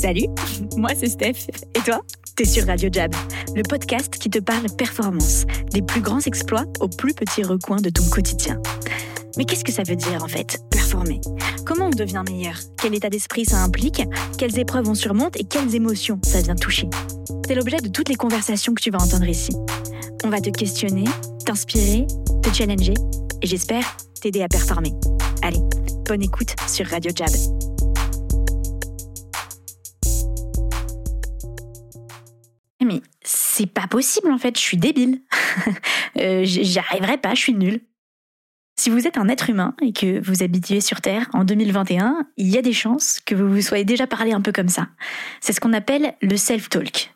Salut, moi c'est Steph. Et toi? T'es sur Radio Jab, le podcast qui te parle performance, des plus grands exploits aux plus petits recoins de ton quotidien. Mais qu'est-ce que ça veut dire en fait, performer? Comment on devient meilleur? Quel état d'esprit ça implique? Quelles épreuves on surmonte et quelles émotions ça vient toucher? C'est l'objet de toutes les conversations que tu vas entendre ici. On va te questionner, t'inspirer, te challenger et j'espère t'aider à performer. Allez, bonne écoute sur Radio Jab. C'est pas possible en fait, je suis débile. Euh, J'y arriverai pas, je suis nulle. Si vous êtes un être humain et que vous habitiez sur Terre en 2021, il y a des chances que vous vous soyez déjà parlé un peu comme ça. C'est ce qu'on appelle le self-talk.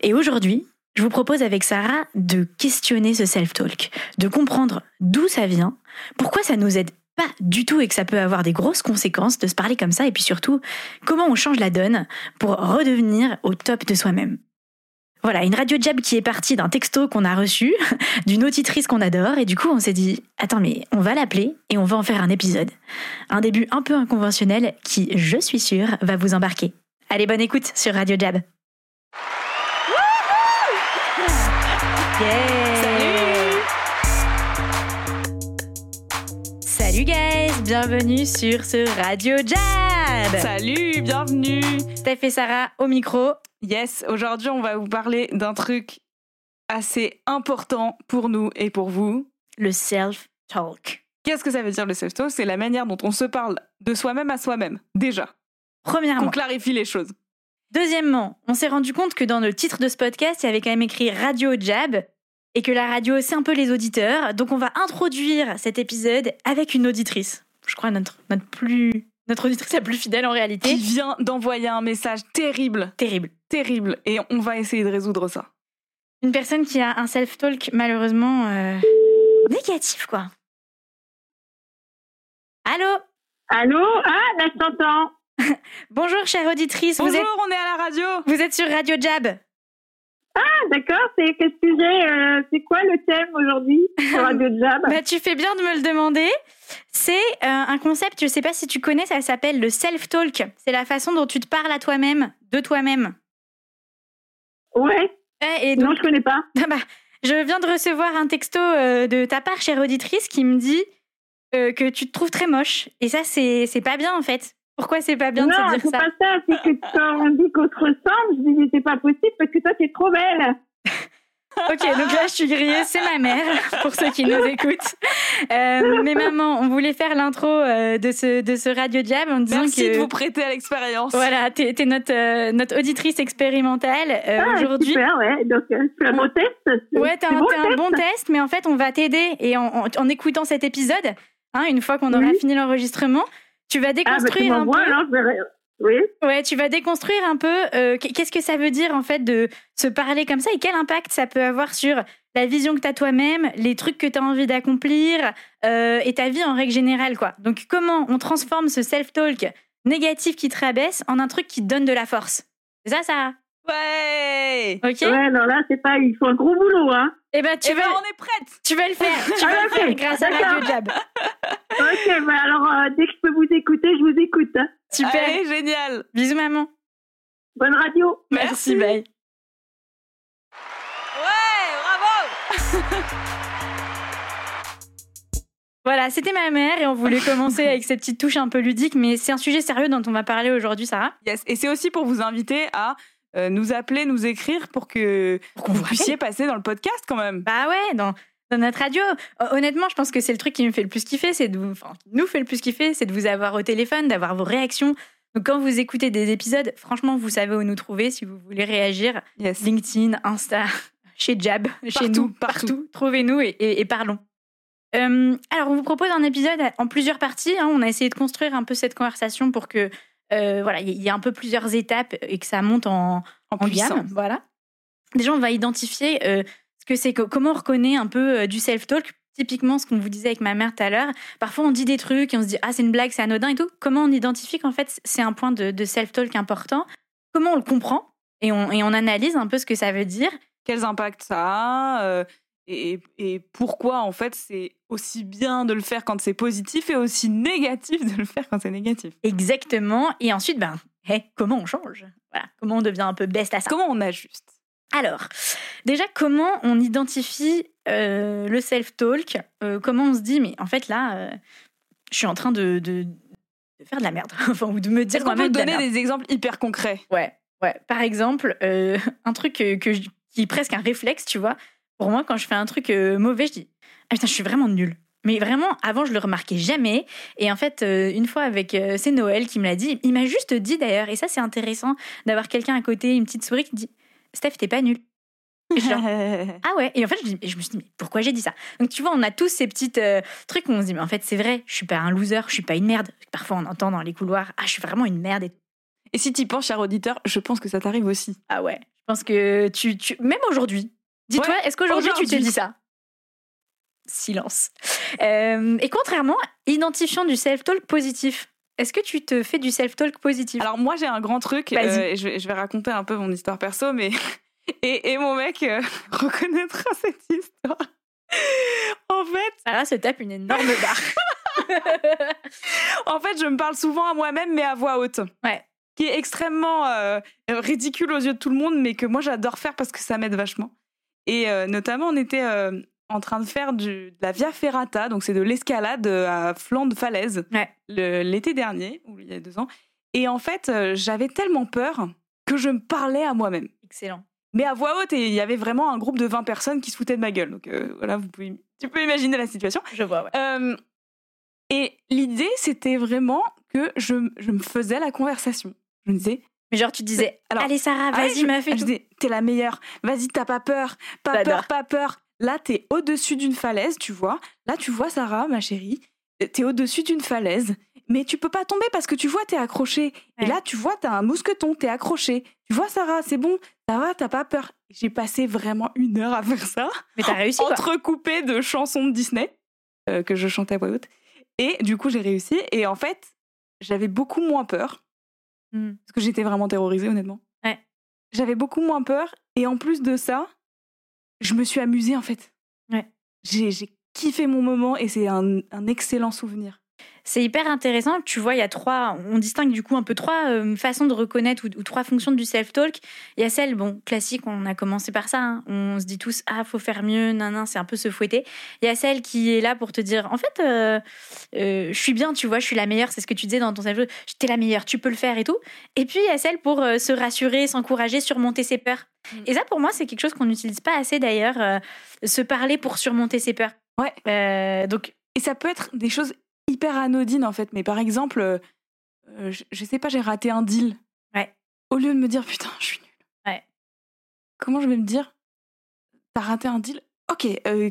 Et aujourd'hui, je vous propose avec Sarah de questionner ce self-talk, de comprendre d'où ça vient, pourquoi ça nous aide pas du tout et que ça peut avoir des grosses conséquences de se parler comme ça, et puis surtout, comment on change la donne pour redevenir au top de soi-même. Voilà, une radio jab qui est partie d'un texto qu'on a reçu, d'une auditrice qu'on adore, et du coup on s'est dit, attends mais on va l'appeler et on va en faire un épisode. Un début un peu inconventionnel qui, je suis sûre, va vous embarquer. Allez, bonne écoute sur Radio Jab. Salut Salut guys, bienvenue sur ce Radio Jab Salut, bienvenue Steph et Sarah au micro. Yes, aujourd'hui on va vous parler d'un truc assez important pour nous et pour vous. Le self-talk. Qu'est-ce que ça veut dire le self-talk? C'est la manière dont on se parle de soi-même à soi-même, déjà. Premièrement. Qu'on clarifie les choses. Deuxièmement, on s'est rendu compte que dans le titre de ce podcast, il y avait quand même écrit Radio Jab et que la radio, c'est un peu les auditeurs. Donc on va introduire cet épisode avec une auditrice. Je crois notre, notre, plus, notre auditrice la plus fidèle en réalité. Qui vient d'envoyer un message terrible. Terrible. Terrible. Et on va essayer de résoudre ça. Une personne qui a un self-talk malheureusement euh, négatif, quoi. Allô? Allô? Ah, là, je t'entends. Bonjour, chère auditrice. Bonjour, vous êtes, on est à la radio. vous êtes sur Radio Jab. Ah, d'accord, c'est quel sujet euh, C'est quoi le thème aujourd'hui sur Radio Jab Bah, tu fais bien de me le demander. C'est euh, un concept, je sais pas si tu connais, ça s'appelle le self-talk. C'est la façon dont tu te parles à toi-même, de toi-même. Ouais, Et donc, non, je connais pas. Ah bah, je viens de recevoir un texto euh, de ta part, chère auditrice, qui me dit que tu te trouves très moche. Et ça, c'est pas bien en fait. Pourquoi c'est pas bien de non, se dire c'est ça pas ça. C'est que quand on dit qu'on se ressemble, je dis mais c'est pas possible parce que toi, t'es trop belle. Ok, donc là, je suis grillée, c'est ma mère, pour ceux qui nous écoutent. Euh, mais maman, on voulait faire l'intro euh, de, ce, de ce Radio Jab en disant Merci que... de vous prêter à l'expérience. Voilà, t'es es notre, euh, notre auditrice expérimentale euh, ah, aujourd'hui. super, ouais. Donc, euh, c'est un bon test. c'est- Ouais, t'as c'est un, bon, un test bon test, mais en fait, on va t'aider. Et en, en- en écoutant cet épisode, hein, une fois qu'on aura Oui. fini l'enregistrement, tu vas Ah, bah, tu déconstruire un peu. alors. Oui. Ouais, tu vas déconstruire un peu euh, qu- qu'est-ce que ça veut dire en fait de se parler comme ça et quel impact ça peut avoir sur la vision que tu as toi-même, les trucs que tu as envie d'accomplir euh, et ta vie en règle générale quoi. Donc comment on transforme ce self-talk négatif qui te rabaisse en un truc qui te donne de la force? C'est ça Sarah? Ouais OK Ouais, non, là, c'est pas. Il faut un gros boulot, hein. Eh ben tu Eh ben, vas on est prête tu vas le faire, tu Ah, vas le faire grâce à. Radio Jab. Ok, bah alors, euh, dès que je peux vous écouter, je vous écoute. hein. Super. Allez, génial Bisous maman. Bonne radio. Merci, bye. Ouais, bravo Voilà, c'était ma mère et on voulait commencer avec cette petite touche un peu ludique, mais c'est un sujet sérieux dont on va parler aujourd'hui, Sarah. Yes. Et c'est aussi pour vous inviter à euh, nous appeler, nous écrire pour que Pour vous puissiez passer dans le podcast quand même. Bah ouais, dans, dans notre radio. Hon- Honnêtement, je pense que c'est le truc qui me fait le plus kiffer, c'est de vous, enfin, nous fait le plus kiffer, c'est de vous avoir au téléphone, d'avoir vos réactions. Donc quand vous écoutez des épisodes, franchement, vous savez où nous trouver si vous voulez réagir. Yes. LinkedIn, Insta, chez Jab, chez Partout, nous, partout. partout. Trouvez-nous et, et- et parlons. Euh, alors, on vous propose un épisode en plusieurs parties. hein. On a essayé de construire un peu cette conversation pour que euh, voilà, il y ait un peu plusieurs étapes et que ça monte en, En gamme. Voilà. Déjà, on va identifier euh, ce que c'est, que- comment on reconnaît un peu euh, du self-talk. Typiquement, ce qu'on vous disait avec ma mère tout à l'heure. Parfois, on dit des trucs et on se dit ah c'est une blague, c'est anodin et tout. Comment on identifie qu'en fait c'est un point de, de self-talk important? Comment on le comprend? Et on, et on analyse un peu ce que ça veut dire. Quels impacts ça a et, et pourquoi en fait c'est aussi bien de le faire quand c'est positif et aussi négatif de le faire quand c'est négatif. Exactement. Et ensuite, ben, hey, comment on change? Voilà, comment on devient un peu best à ça? Comment on ajuste? Alors, déjà, comment on identifie euh, le self-talk? Euh, Comment on se dit, mais en fait, là, euh, je suis en train de, de- de faire de la merde. enfin, ou de me dire Est-ce qu'on peut de donner des exemples hyper concrets? Ouais, ouais. Par exemple, un truc que, que je- qui est presque un réflexe, tu vois. Pour moi, quand je fais un truc euh, mauvais, je dis Ah putain, je suis vraiment nulle. Mais vraiment, avant, je le remarquais jamais. Et en fait, euh, une fois avec. euh, c'est Noël qui me l'a dit. Il m'a juste dit d'ailleurs, et ça, c'est intéressant d'avoir quelqu'un à côté, une petite souris qui dit Steph, t'es pas genre, ah ouais Et en fait, je, me suis dit, mais pourquoi j'ai dit ça? Donc tu vois, on a tous ces petits trucs où on se dit, mais en fait, c'est vrai, je suis pas un loser, je suis pas une merde. Parfois, on entend dans les couloirs, ah, je suis vraiment une merde. Et Et si tu penses, cher auditeur, je pense que ça t'arrive aussi. ah ouais, je pense que tu. tu... Même aujourd'hui, dis-toi, Ouais, est-ce qu'aujourd'hui tu te dis ça? Silence. Euh, et contrairement, identifiant du self-talk positif. Est-ce que tu te fais du self-talk positif? Alors moi j'ai un grand truc, euh, je, vais, je vais raconter un peu mon histoire perso, mais et, et mon mec euh, reconnaîtra cette histoire. en fait, Sarah se tape une énorme barre. en fait, je me parle souvent à moi-même, mais à voix haute. Ouais. Qui est extrêmement euh, ridicule aux yeux de tout le monde, mais que moi j'adore faire parce que ça m'aide vachement. Et euh, notamment, on était euh, en train de faire du, de la Via Ferrata, donc c'est de l'escalade euh, à flanc de falaise, Ouais. l'été dernier, ou il y a deux ans. Et en fait, j'avais tellement peur que je me parlais à moi-même. Excellent. Mais à voix haute, et il y avait vraiment un groupe de 20 personnes qui se foutaient de ma gueule. Donc euh, voilà, vous pouvez, tu peux imaginer la situation. Je vois, ouais. Euh, et l'idée, c'était vraiment que je, je me faisais la conversation. Je me disais, Mais genre, tu disais, Alors, allez Sarah, ah vas-y, m'a fait je tout. disais, t'es la meilleure. Vas-y, t'as pas peur. Pas peur, pas peur. Là, t'es au-dessus d'une falaise, tu vois. Là, tu vois, Sarah, ma chérie. T'es au-dessus d'une falaise. Mais tu peux pas tomber parce que tu vois, t'es accroché. Et là, tu vois, t'as un mousqueton, t'es accroché. Tu vois, Sarah, c'est bon. Ça va, t'as pas peur. J'ai passé vraiment une heure à faire ça Mais t'as réussi, entrecoupé de chansons de Disney euh, que je chantais à voix haute. Et du coup, j'ai réussi. Et en fait, j'avais beaucoup moins peur Hmm. parce que j'étais vraiment terrorisée, honnêtement. Ouais. J'avais beaucoup moins peur. Et en plus de ça, je me suis amusée, en fait. Ouais. J'ai j'ai kiffé mon moment et c'est un, un excellent souvenir. C'est hyper intéressant. Tu vois, il y a trois. On distingue du coup un peu trois euh, façons de reconnaître ou, ou trois fonctions du self-talk. Il y a celle, bon, classique, on a commencé par ça. hein. On se dit tous, ah, faut faire mieux, nan, nan, c'est un peu se fouetter. Il y a celle qui est là pour te dire, en fait, euh, euh, je suis bien, tu vois, je suis la meilleure, c'est ce que tu disais dans ton self-talk. T'es la meilleure, tu peux le faire et tout. Et puis, il y a celle pour se rassurer, s'encourager, surmonter ses peurs. Mm. Et ça, pour moi, c'est quelque chose qu'on n'utilise pas assez d'ailleurs, se parler pour surmonter ses peurs. Ouais. Donc, Et ça peut être des choses hyper anodines, en fait. Mais par exemple, euh, euh, je, je sais pas, j'ai raté un deal. Ouais. Au lieu de me dire, putain, je suis nulle. Ouais. Comment je vais me dire, t'as raté un deal? Ok, euh,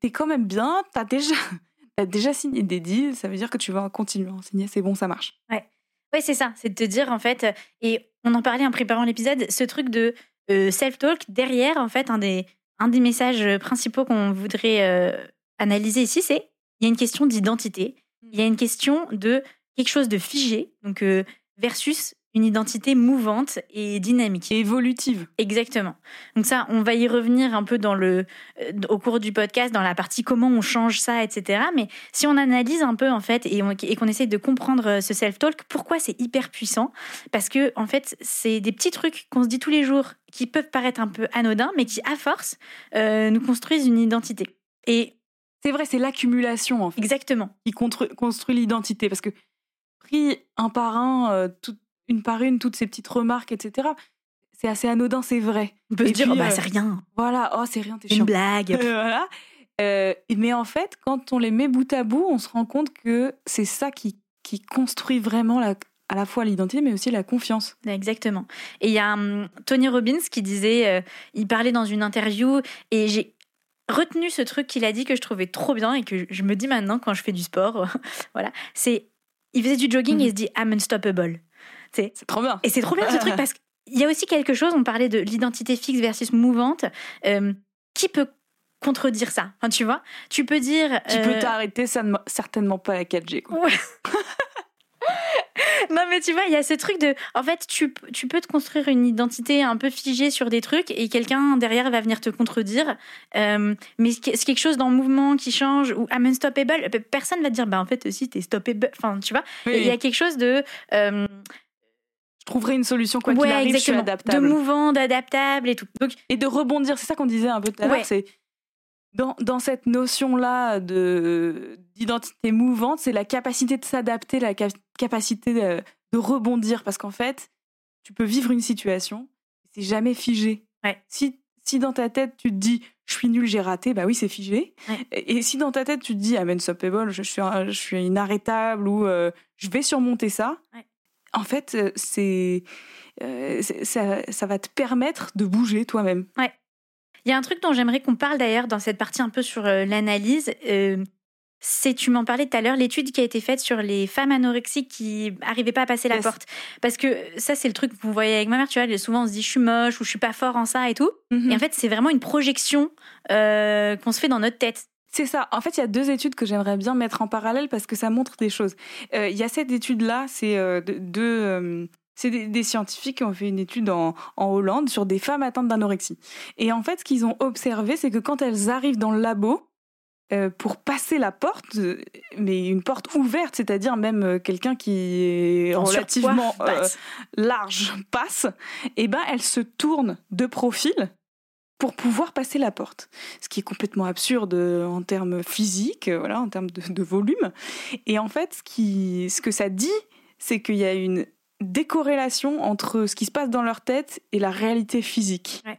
t'es quand même bien, t'as déjà, déjà signé des deals, ça veut dire que tu vas continuer à en signer, c'est bon, ça marche. Oui, c'est ça. C'est de te dire, en fait, et on en parlait en préparant l'épisode, ce truc de euh, self-talk, derrière, en fait, un des, un des messages principaux qu'on voudrait euh, analyser ici, c'est il y a une question d'identité, il y a une question de quelque chose de figé, donc euh, versus une identité mouvante et dynamique. Et évolutive. Exactement. Donc ça, on va y revenir un peu dans le, euh, au cours du podcast, dans la partie comment on change ça, etc. Mais si on analyse un peu en fait et, on- et qu'on essaye de comprendre euh, ce self-talk, pourquoi c'est hyper puissant? Parce que en fait, c'est des petits trucs qu'on se dit tous les jours qui peuvent paraître un peu anodins, mais qui à force euh, nous construisent une identité. Et C'est vrai, c'est l'accumulation, en fait, exactement. qui constru- construit l'identité. Parce que pris un par un, euh, tout- une par une, toutes ces petites remarques, etc., c'est assez anodin, c'est vrai. On peut Et se dire, puis, oh, bah, euh, c'est rien, Voilà, oh, c'est rien, t'es une chiant. blague. voilà. Euh, mais en fait, quand on les met bout à bout, on se rend compte que c'est ça qui, qui construit vraiment la, à la fois l'identité, mais aussi la confiance. Exactement. Et il y a hum, Tony Robbins qui disait, euh, il parlait dans une interview et j'ai retenu ce truc qu'il a dit que je trouvais trop bien et que je me dis maintenant quand je fais du sport, voilà, c'est, il faisait du jogging Mhm. et il se dit I'm unstoppable. C'est trop bien. Et c'est trop bien ce truc parce qu'il y a aussi quelque chose, on parlait de l'identité fixe versus mouvante, euh, qui peut contredire ça? Enfin, Tu vois, tu peux dire... Tu euh, peux t'arrêter, ça ne- certainement pas la 4G. Quoi. Ouais. non, mais tu vois, il y a ce truc de. En fait, tu, tu peux te construire une identité un peu figée sur des trucs et quelqu'un derrière va venir te contredire. Euh, mais c'est quelque chose dans le mouvement qui change ou I'm unstoppable. Personne va te dire, bah en fait, aussi, t'es stoppable. Enfin, tu vois, il y a quelque chose de. euh, je trouverai une solution quoi qu'il Ouais, arrive, je suis exactement. adaptable. De mouvant, d'adaptable et tout. Donc, Et de rebondir, c'est ça qu'on disait un peu tout à l'heure, Ouais. c'est dans, dans cette notion-là de d'identité mouvante, c'est la capacité de s'adapter, la cap- capacité de, de rebondir, parce qu'en fait, tu peux vivre une situation, c'est jamais figé. Ouais. Si, si dans ta tête tu te dis je suis nul, j'ai raté, bah oui, c'est figé. Ouais. Et, et si dans ta tête tu te dis ah, unstoppable, je suis, un- je suis inarrêtable ou euh, je vais surmonter ça, Ouais. en fait, euh, c'est euh, ça, ça va te permettre de bouger toi-même. Il y a un truc dont j'aimerais qu'on parle d'ailleurs dans cette partie un peu sur euh, l'analyse. euh, c'est, tu m'en parlais tout à l'heure, l'étude qui a été faite sur les femmes anorexiques qui arrivaient pas à passer la Yes. porte. Parce que ça, c'est le truc que vous voyez avec ma mère, tu vois, souvent on se dit je suis moche ou je suis pas fort en ça et tout. Mhm. Et en fait, c'est vraiment une projection euh, qu'on se fait dans notre tête. C'est ça. En fait, il y a deux études que j'aimerais bien mettre en parallèle parce que ça montre des choses. Euh, Il y a cette étude-là, c'est euh, de- deux, euh, c'est des, des scientifiques qui ont fait une étude en, en Hollande sur des femmes atteintes d'anorexie. Et en fait, ce qu'ils ont observé, c'est que quand elles arrivent dans le labo euh, pour passer la porte, euh, mais une porte ouverte, c'est-à-dire même euh, quelqu'un qui est En relativement surpoids, euh, large passe, et ben elle se tourne de profil pour pouvoir passer la porte. Ce qui est complètement absurde en termes physiques, voilà, en termes de, de volume. Et en fait, ce, qui, ce que ça dit, c'est qu'il y a une décorrélation entre ce qui se passe dans leur tête et la réalité physique. Ouais.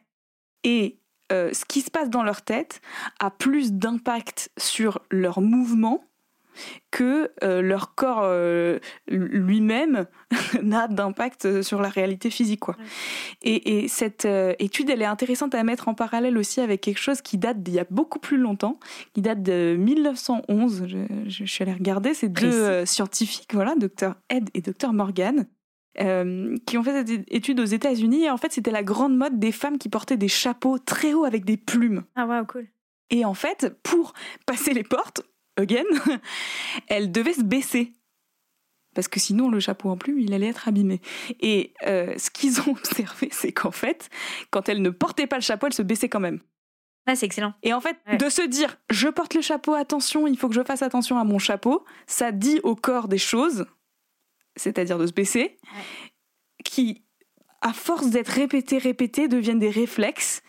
Et euh, ce qui se passe dans leur tête a plus d'impact sur leur mouvement que euh, leur corps euh, lui-même n'a d'impact sur la réalité physique. Quoi. Ouais. Et, et cette euh, étude, elle est intéressante à mettre en parallèle aussi avec quelque chose qui date d'il y a beaucoup plus longtemps, qui date de 1911. Je, je- je suis allée regarder ces deux scientifiques, voilà, Dr. Ed et Dr. Morgan. Euh, qui ont fait cette étude aux États-Unis et en fait c'était la grande mode des femmes qui portaient des chapeaux très hauts avec des plumes. Ah, waouh, cool. Et en fait, pour passer les portes, again, elle devait se baisser. Parce que sinon, le chapeau en plume, il allait être abîmé. Et euh, ce qu'ils ont observé, c'est qu'en fait, quand elle ne portait pas le chapeau, elle se baissait quand même. Ah, c'est excellent. Et en fait, Ouais. de se dire, je porte le chapeau, attention, il faut que je fasse attention à mon chapeau, ça dit au corps des choses, c'est-à-dire de se baisser, qui, à force d'être répétées, répétées, deviennent des réflexes.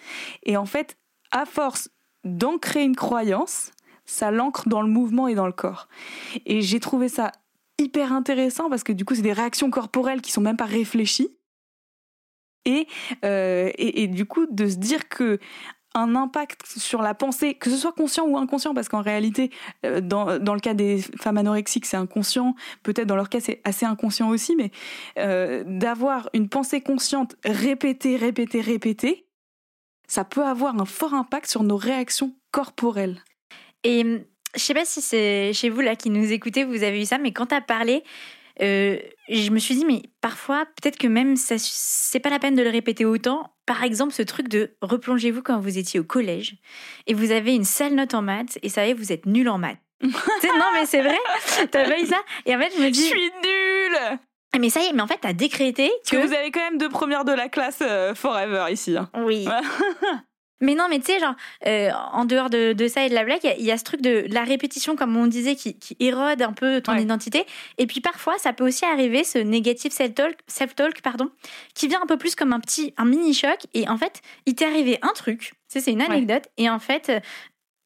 Et en fait, à force d'ancrer une croyance, ça l'ancre dans le mouvement et dans le corps. Et j'ai trouvé ça hyper intéressant parce que du coup, c'est des réactions corporelles qui sont même pas réfléchies. Et, euh, et, et du coup, de se dire que un impact sur la pensée, que ce soit conscient ou inconscient, parce qu'en réalité, euh, dans, dans le cas des femmes anorexiques, c'est inconscient, peut-être dans leur cas, c'est assez inconscient aussi, mais euh, d'avoir une pensée consciente répétée, répétée, répétée, ça peut avoir un fort impact sur nos réactions corporelles. Et je sais pas si c'est chez vous là qui nous écoutez, vous avez eu ça, mais quand t'as parlé, euh, je me suis dit, mais parfois, peut-être que même ça, c'est pas la peine de le répéter autant. Par exemple, ce truc de replongez-vous quand vous étiez au collège et vous avez une sale note en maths et ça y est, vous êtes nul en maths. Non, mais c'est vrai, t'as pas eu ça Et en fait, je me Je dis, suis nulle Ah, mais ça y est, mais en fait, t'as décrété que vous avez quand même deux premières de la classe euh, forever ici. hein. Oui. Mais non, mais tu sais, genre, euh, en dehors de, de ça et de la blague, il y a- il y, a ce truc de la répétition, comme on disait, qui, qui érode un peu ton Ouais. identité. Et puis parfois, ça peut aussi arriver, ce négatif self-talk, pardon, qui vient un peu plus comme un petit, un mini-choc. Et en fait, il t'est arrivé un truc, c'est une anecdote, et en fait,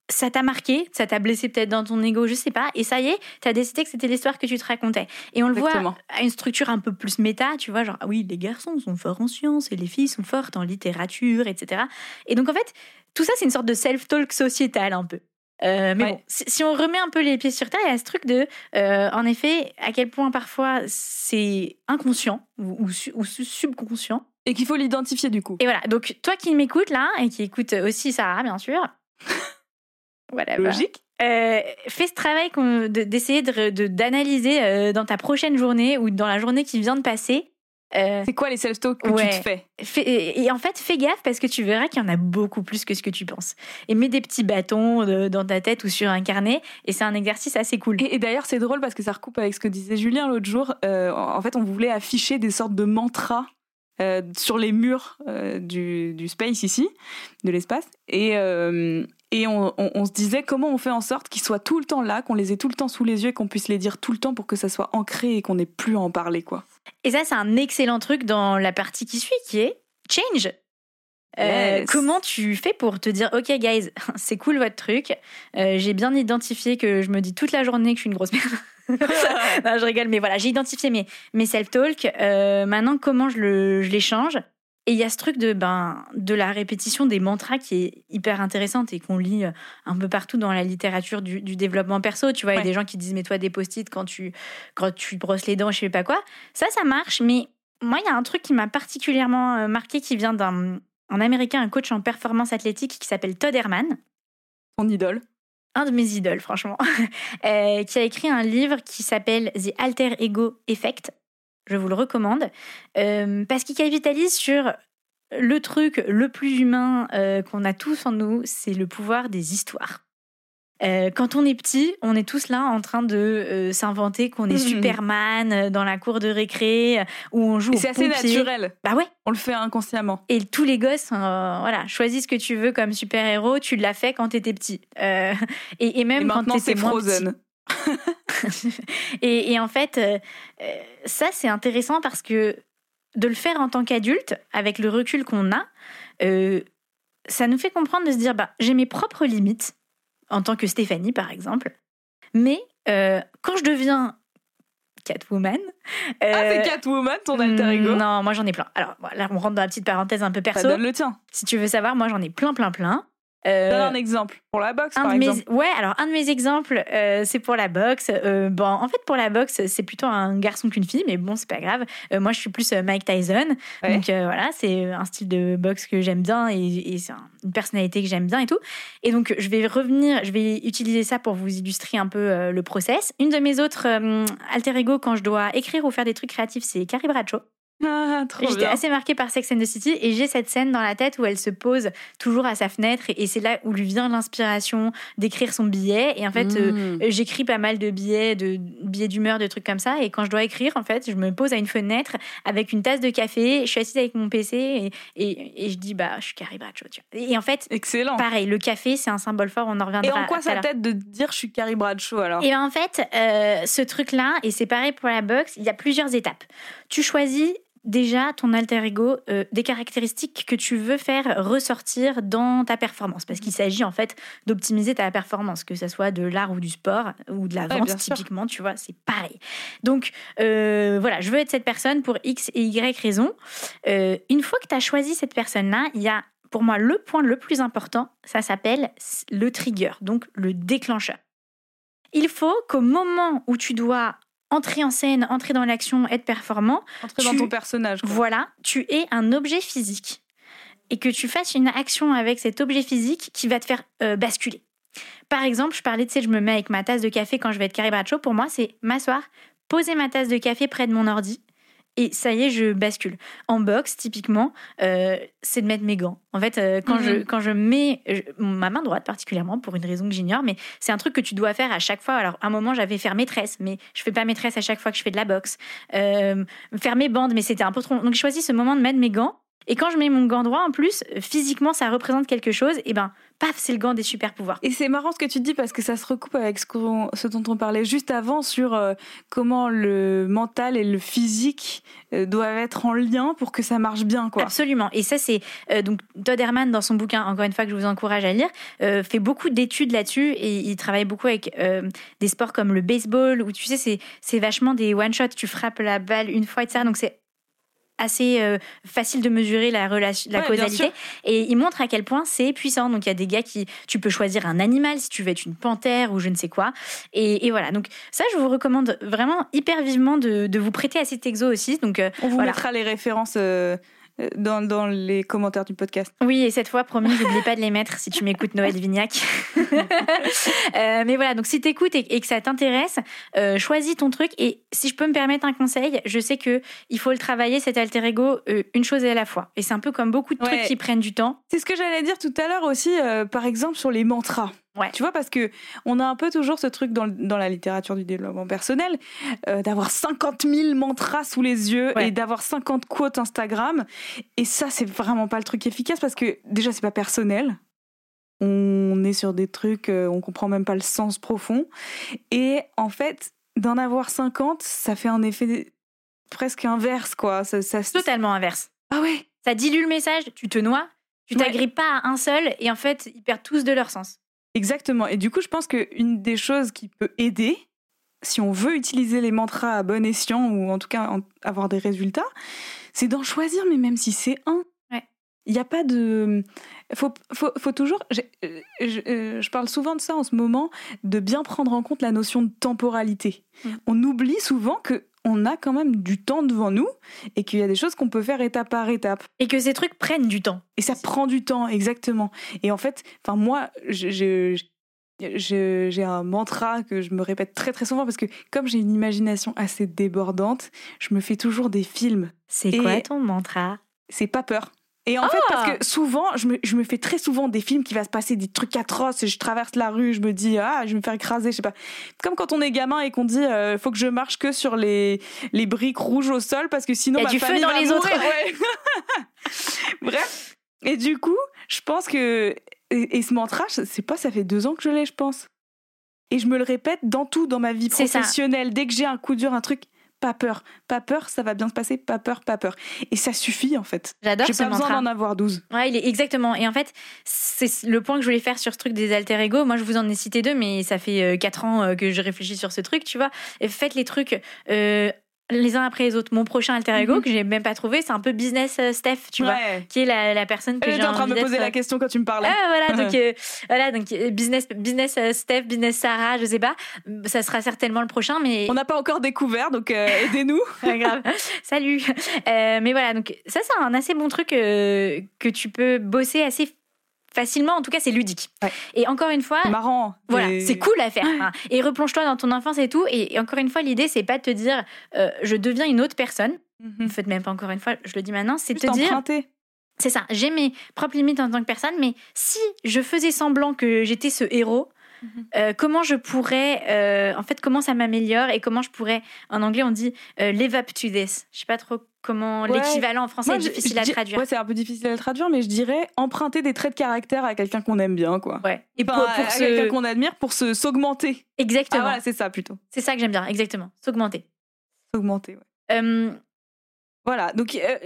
ça t'a marqué, ça t'a blessé peut-être dans ton ego, je sais pas, et ça y est, t'as décidé que c'était l'histoire que tu te racontais. Et on le Exactement. voit à une structure un peu plus méta, tu vois, genre, ah oui, les garçons sont forts en sciences et les filles sont fortes en littérature, etc. Et donc, en fait, tout ça, c'est une sorte de self-talk sociétal un peu. Euh, mais Ouais. bon, si, on remet un peu les pieds sur terre, il y a ce truc de, euh, en effet, à quel point parfois c'est inconscient ou, ou su- ou su- subconscient. Et qu'il faut l'identifier du coup. Et voilà, donc toi qui m'écoutes là, et qui écoute aussi Sarah, bien sûr. Voilà. Logique euh, fais ce travail de- d'essayer de- de- d'analyser euh, dans ta prochaine journée ou dans la journée qui vient de passer. Euh, C'est quoi les self-talk que Ouais. tu te fais? Fais- et en fait, fais gaffe parce que tu verras qu'il y en a beaucoup plus que ce que tu penses. Et mets des petits bâtons dans ta tête ou sur un carnet, et c'est un exercice assez cool. Et, et d'ailleurs, c'est drôle parce que ça recoupe avec ce que disait Julien l'autre jour. En fait, on voulait afficher des sortes de mantras euh, sur les murs euh, du, du space ici, de l'espace. Et, euh, et on, on- on se disait comment on fait en sorte qu'ils soient tout le temps là, qu'on les ait tout le temps sous les yeux et qu'on puisse les dire tout le temps pour que ça soit ancré et qu'on n'ait plus à en parler, quoi. Et ça, c'est un excellent truc dans la partie qui suit, qui est change. Euh, comment tu fais pour te dire, ok, guys, c'est cool votre truc. Euh, j'ai bien identifié que je me dis toute la journée que je suis une grosse merde. non, je rigole, mais voilà, j'ai identifié mes, mes self-talk. Euh, maintenant, comment je, le, je les change? Et il y a ce truc de, ben, de la répétition des mantras qui est hyper intéressante et qu'on lit euh, un peu partout dans la littérature du, du développement perso. Tu vois, il y a des gens qui disent, mets-toi des post-it quand tu, quand tu brosses les dents, je sais pas quoi. Ça, ça marche, mais moi, il y a un truc qui m'a particulièrement euh, marqué qui vient d'un un américain, un coach en performance athlétique qui s'appelle Todd Herman Ton idole. un de mes idoles, franchement, euh, qui a écrit un livre qui s'appelle The Alter Ego Effect. Je vous le recommande euh, parce qu'il capitalise sur le truc le plus humain euh, qu'on a tous en nous, c'est le pouvoir des histoires. Euh, quand on est petit, on est tous là en train de euh, s'inventer qu'on est. Superman dans la cour de récré, où on joue c'est assez naturel. Bah ouais, On le fait inconsciemment. et tous les gosses, euh, voilà, choisis ce que tu veux comme super-héros, tu l'as fait quand t'étais petit. Et, et même Et quand maintenant, t'étais c'est moins Frozen. petit. et, et en fait, euh, euh, ça c'est intéressant parce que de le faire en tant qu'adulte, avec le recul qu'on a, euh, ça nous fait comprendre de se dire, bah, j'ai mes propres limites, en tant que Stéphanie par exemple, mais euh, quand je deviens Catwoman... Ah, euh, c'est Catwoman, ton alter ego Non, moi j'en ai plein. Alors là, on rentre dans la petite parenthèse un peu perso. donne le tien. Si tu veux savoir, moi j'en ai plein, plein, plein. Euh, Donne un exemple. Pour la boxe, un par de mes, exemple. ouais, alors un de mes exemples, euh, c'est pour la boxe. Euh, bon, en fait, pour la boxe, c'est plutôt un garçon qu'une fille, mais bon, c'est pas grave. Moi, je suis plus Mike Tyson, Ouais. donc voilà, c'est un style de boxe que j'aime bien et, et c'est un- une personnalité que j'aime bien et tout. Et donc, je vais revenir, je vais utiliser ça pour vous illustrer un peu le process. Une de mes autres alter ego quand je dois écrire ou faire des trucs créatifs, c'est Carrie Bradshaw. Ah, J'étais assez marquée par Sex and the City et j'ai cette scène dans la tête où elle se pose toujours à sa fenêtre et, c'est là où lui vient l'inspiration d'écrire son billet. Et en fait, euh, Mmh. euh, j'écris pas mal de billets, de billets d'humeur, de trucs comme ça. Et quand je dois écrire, en fait, je me pose à une fenêtre avec une tasse de café. Je suis assise avec mon PC et, et, et je dis bah je suis Carrie Bradshaw. Tu vois. Et en fait, Excellent. pareil, le café c'est un symbole fort. On en reviendra. Et en quoi l'heure. t'aide de dire je suis Carrie Bradshaw alors? Et ben en fait, euh, ce truc-là, et c'est pareil pour la boxe, il y a plusieurs étapes. Tu choisis déjà ton alter ego, euh, des caractéristiques que tu veux faire ressortir dans ta performance. Parce qu'il s'agit en fait d'optimiser ta performance, que ce soit de l'art ou du sport ou de la Ouais, vente sûr. typiquement, tu vois, c'est pareil. Donc euh, voilà, je veux être cette personne pour X et Y raisons. Euh, une fois que tu as choisi cette personne-là, il y a pour moi le point le plus important, ça s'appelle le trigger, donc le déclencheur. Il faut qu'au moment où tu dois entrer en scène, entrer dans l'action, être performant, Entrer dans ton personnage. quoi. voilà, tu es un objet physique et que tu fasses une action avec cet objet physique qui va te faire euh, basculer. Par exemple, je parlais, tu sais, je me mets avec ma tasse de café quand je vais être Bradshaw. Pour moi, c'est m'asseoir, poser ma tasse de café près de mon ordi et ça y est, je bascule. En boxe, typiquement, euh, c'est de mettre mes gants. En fait, euh, quand, Mhm. je, quand je mets je- ma main droite particulièrement, pour une raison que j'ignore, mais c'est un truc que tu dois faire à chaque fois. Alors, à un moment, j'avais faire maîtresse, mais je fais pas maîtresse à chaque fois que je fais de la boxe. Euh, faire mes bandes, mais c'était un peu trop. Donc, j'ai choisi ce moment de mettre mes gants. Et quand je mets mon gant droit, en plus, physiquement, ça représente quelque chose. Et ben, paf, c'est le gant des super pouvoirs. Et c'est marrant ce que tu dis parce que ça se recoupe avec ce, dont on parlait juste avant sur euh, comment le mental et le physique euh, doivent être en lien pour que ça marche bien. quoi. Absolument. Et ça, c'est euh, donc Todd Herman dans son bouquin, encore une fois que je vous encourage à lire, fait beaucoup d'études là-dessus et il travaille beaucoup avec des sports comme le baseball où tu sais c'est vachement des one shot. Tu frappes la balle une fois etc. Donc c'est assez euh, facile de mesurer la la Ouais, causalité. et il montre à quel point c'est puissant. Donc il y a des gars qui tu peux choisir un animal si tu veux être une panthère ou je ne sais quoi. Et, et voilà. Donc ça je vous recommande vraiment hyper vivement de, de vous prêter à cet exo aussi. Donc euh, On vous voilà. mettra les références euh, dans, dans les commentaires du podcast. Oui, et cette fois, promis, n'oublie pas de les mettre si tu m'écoutes, Noël Vignac. Euh, mais voilà, donc si t'écoutes et, et que ça t'intéresse, euh, choisis ton truc. Et si je peux me permettre un conseil, je sais que il faut le travailler, cet alter ego, euh, une chose à la fois. Et c'est un peu comme beaucoup de trucs qui prennent du temps. C'est ce que j'allais dire tout à l'heure aussi, par exemple sur les mantras. Ouais. Tu vois, parce que on a un peu toujours ce truc dans, dans la littérature du développement personnel, euh, d'avoir 50 000 mantras sous les yeux Ouais. et d'avoir 50 quotes Instagram. Et ça, c'est vraiment pas le truc efficace parce que déjà, c'est pas personnel. On est sur des trucs, euh, on comprend même pas le sens profond. Et en fait, d'en avoir 50, ça fait un effet presque inverse, quoi. Ça, ça- Totalement inverse. Ah ouais Ça dilue le message, tu te noies, tu Ouais. t'agrippes pas à un seul et en fait, ils perdent tous de leur sens. Exactement. Et du coup, je pense qu'une des choses qui peut aider, si on veut utiliser les mantras à bon escient ou en tout cas en- avoir des résultats, c'est d'en choisir, mais même si c'est un. Ouais. Il n'y a pas de. Faut, faut, faut toujours. euh, Je, euh, je parle souvent de ça en ce moment, de bien prendre en compte la notion de temporalité. Mm. On oublie souvent que on a quand même du temps devant nous et qu'il y a des choses qu'on peut faire étape par étape. Et que ces trucs prennent du temps. Et ça prend du temps, exactement. Et en fait, enfin moi, je- je- je- j'ai un mantra que je me répète très très souvent parce que comme j'ai une imagination assez débordante, je me fais toujours des films. C'est quoi ton mantra? C'est pas peur. Et en fait, parce que souvent, je me, je me fais très souvent des films qui va se passer des trucs atroces et je traverse la rue, je me dis, ah, je vais me faire écraser, je sais pas. Comme quand on est gamin et qu'on dit, euh, faut que je marche que sur les, les briques rouges au sol parce que sinon, Y a ma du feu dans va les autres. mourir. Ouais. Bref. Et du coup, je pense que. Et, et ce mantra, sais pas, ça fait deux ans que je l'ai, je pense. Et je me le répète dans tout, dans ma vie C'est professionnelle. Dès que j'ai un coup dur, un truc, pas peur. Pas peur, ça va bien se passer. Pas peur, pas peur. Et ça suffit, en fait. J'adore J'ai ce pas besoin d'en avoir 12. Ouais, il est exactement. Et en fait, c'est le point que je voulais faire sur ce truc des alter ego. Moi, je vous en ai cité deux, mais ça fait euh, quatre ans euh, que je réfléchis sur ce truc, tu vois. Et faites les trucs euh, les uns après les autres. Mon prochain alter ego Mhm. que j'ai même pas trouvé, c'est un peu business euh, Steph, tu vois, Ouais. qui est la, la personne que j'ai J'étais en train de me poser la question quand tu me parlais. Ah voilà donc euh, voilà donc euh, business business Steph business Sarah je sais pas ça sera certainement le prochain mais On n'a pas encore découvert, donc euh, aidez-nous. Pas grave. Salut. Euh, mais voilà, donc ça, c'est un assez bon truc que tu peux bosser assez facilement. En tout cas, c'est ludique. Ouais. Et encore une fois, C'est marrant. voilà, Et- c'est cool à faire. hein. Et replonge-toi dans ton enfance et tout. Et, encore une fois, l'idée, c'est pas de te dire, euh, je deviens une autre personne. Mhm. Faites même pas encore une fois, je le dis maintenant, c'est te dire, c'est ça, j'ai mes propres limites en tant que personne, mais si je faisais semblant que j'étais ce héros, Euh, comment je pourrais, euh, en fait, comment ça m'améliore et comment je pourrais, en anglais on dit euh, live up to this. Je sais pas trop comment Ouais. l'équivalent en français Moi, est difficile je à traduire. Ouais, c'est un peu difficile à traduire, mais je dirais emprunter des traits de caractère à quelqu'un qu'on aime bien, quoi. Ouais. Et pour, Enfin, pour à se- quelqu'un qu'on admire pour se s'augmenter. Ah exactement, voilà, c'est ça plutôt. c'est ça que j'aime bien, exactement, s'augmenter. S'augmenter, ouais. Euh, Voilà, donc euh,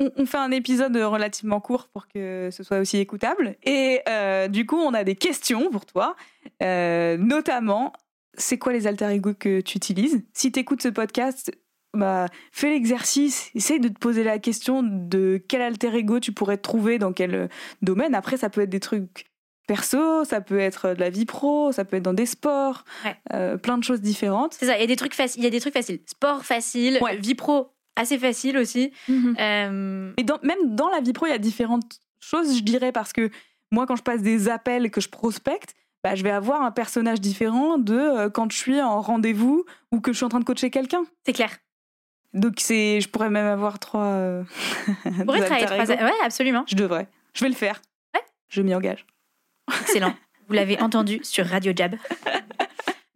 on, on fait un épisode relativement court pour que ce soit aussi écoutable. Et euh, du coup, on a des questions pour toi, Euh, notamment, c'est quoi les alter ego que tu utilises? Si tu écoutes ce podcast, bah, fais l'exercice, essaye de te poser la question de quel alter ego tu pourrais trouver dans quel euh, domaine. Après, ça peut être des trucs perso, ça peut être de la vie pro, ça peut être dans des sports, Ouais. euh, plein de choses différentes. c'est ça, il y a des trucs faciles, il y a des trucs faciles. Sport facile, Ouais. vie pro assez facile aussi. Euh, Mais dans- même dans la vie pro, il y a différentes choses, je dirais, parce que moi, quand je passe des appels que je prospecte, bah, je vais avoir un personnage différent de euh, quand je suis en rendez-vous ou que je suis en train de coacher quelqu'un. c'est clair. Donc, c'est, je pourrais même avoir trois. euh, alter travailler trois... Ouais, absolument. Je devrais. Je vais le faire. Ouais. Je m'y engage. Excellent. Vous l'avez entendu sur Radio Jab.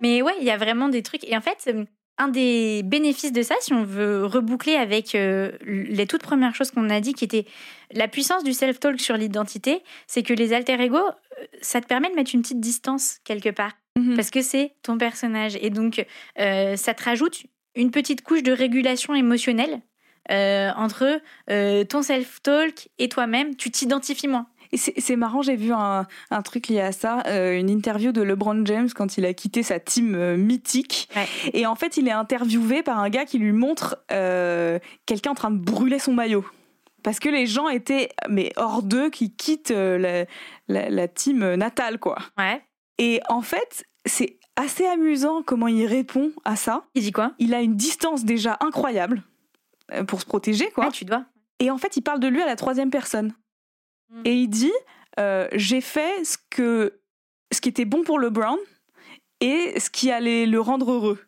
Mais ouais, il y a vraiment des trucs. Et en fait, euh, un des bénéfices de ça, si on veut reboucler avec euh, les toutes premières choses qu'on a dit, qui était la puissance du self-talk sur l'identité, c'est que les alter ego, euh, ça te permet de mettre une petite distance quelque part. Mhm. Parce que c'est ton personnage. Et donc, euh, ça te rajoute une petite couche de régulation émotionnelle euh, entre ton self-talk et toi-même. Tu t'identifies moins. Et c'est marrant, j'ai vu un, un truc lié à ça, euh, une interview de LeBron James quand il a quitté sa team euh, mythique. Ouais. Et en fait, il est interviewé par un gars qui lui montre euh, quelqu'un en train de brûler son maillot. Parce que les gens étaient mais hors d'eux qui quittent la, la, la team natale, quoi. Ouais. Et en fait, c'est assez amusant comment il répond à ça. Il dit quoi? Il a une distance déjà incroyable pour se protéger, quoi. Ah, tu dois. Et en fait, il parle de lui à la troisième personne. Mm. Et il dit euh, J'ai fait ce, que, ce qui était bon pour LeBron et ce qui allait le rendre heureux.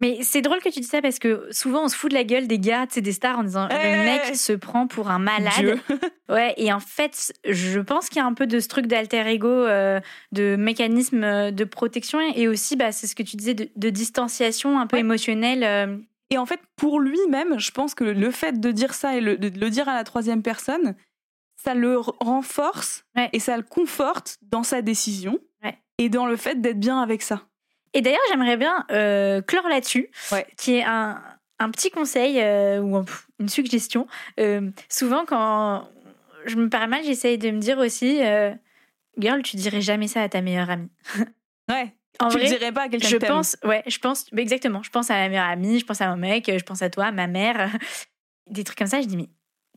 Mais c'est drôle que tu dis ça parce que souvent on se fout de la gueule des gars, tu sais, des stars en disant le mec se prend pour un malade. Ouais, et en fait, je pense qu'il y a un peu de ce truc d'alter ego, euh, de mécanisme euh, de protection et aussi, bah, c'est ce que tu disais, de, de distanciation un peu Ouais. émotionnelle. euh, Et en fait, pour lui-même, je pense que le fait de dire ça et le- de le dire à la troisième personne, ça le renforce Ouais. et ça le conforte dans sa décision Ouais. et dans le fait d'être bien avec ça. Et d'ailleurs, j'aimerais bien euh, clore là-dessus, Ouais. qui est un, un petit conseil euh, ou un- une suggestion. Euh, souvent, quand je me parle mal, j'essaye de me dire aussi, euh, girl, tu dirais jamais ça à ta meilleure amie. Ouais. En tu vrai, le dirais pas à quelqu'un je pense, ouais, je pense, exactement. Je pense à ma meilleure amie, je pense à mon mec, je pense à toi, à ma mère, des trucs comme ça. Je dis mais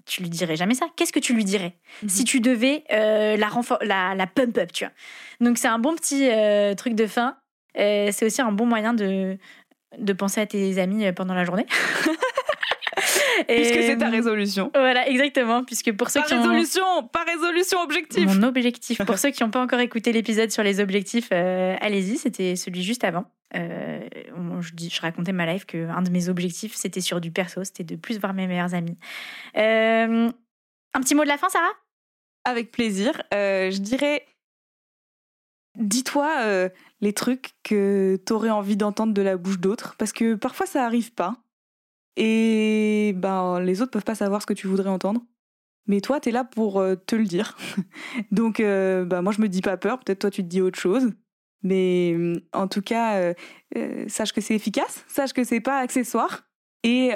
tu lui dirais jamais ça. Qu'est-ce que tu lui dirais Mhm. si tu devais euh, la, la la pump up, tu vois? Donc c'est un bon petit euh, truc de fin. Euh, c'est aussi un bon moyen de de penser à tes amis pendant la journée. Puisque Et- c'est ta résolution. Voilà, exactement. Puisque pour ceux Pas qui ont résolution, pas résolution, objectif. mon objectif. Pour ceux qui n'ont pas encore écouté l'épisode sur les objectifs, euh, allez-y, c'était celui juste avant. Euh, je, dis, je racontais ma life que un de mes objectifs, c'était sur du perso, c'était de plus voir mes meilleurs amis. Euh, un petit mot de la fin, Sarah? Avec plaisir. Je dirais, dis-toi euh, les trucs que t'aurais envie d'entendre de la bouche d'autres, parce que parfois ça arrive pas. Et ben les autres peuvent pas savoir ce que tu voudrais entendre. Mais toi, t'es là pour euh, te le dire. Donc, euh, bah, moi, je me dis pas peur. Peut-être toi, tu te dis autre chose. Mais en tout cas, euh, euh, sache que c'est efficace, sache que c'est pas accessoire. Et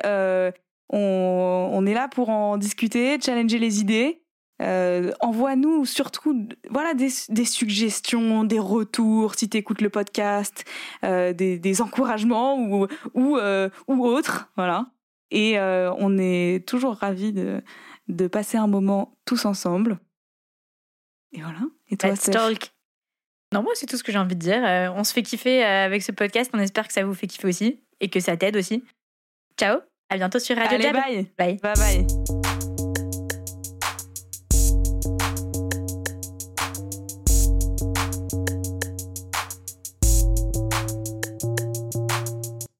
on, on est là pour en discuter, challenger les idées. Euh, Envoie-nous surtout voilà, des, des suggestions, des retours si tu écoutes le podcast, euh, des, des encouragements ou, ou, euh, ou autres. Voilà. Et euh, on est toujours ravis de, de passer un moment tous ensemble. Et voilà. Et toi, Let's talk. Non, moi, c'est tout ce que j'ai envie de dire. On se fait kiffer avec ce podcast. On espère que ça vous fait kiffer aussi et que ça t'aide aussi. Ciao, à bientôt sur Radio Allez, Jab. bye. Bye. Bye bye.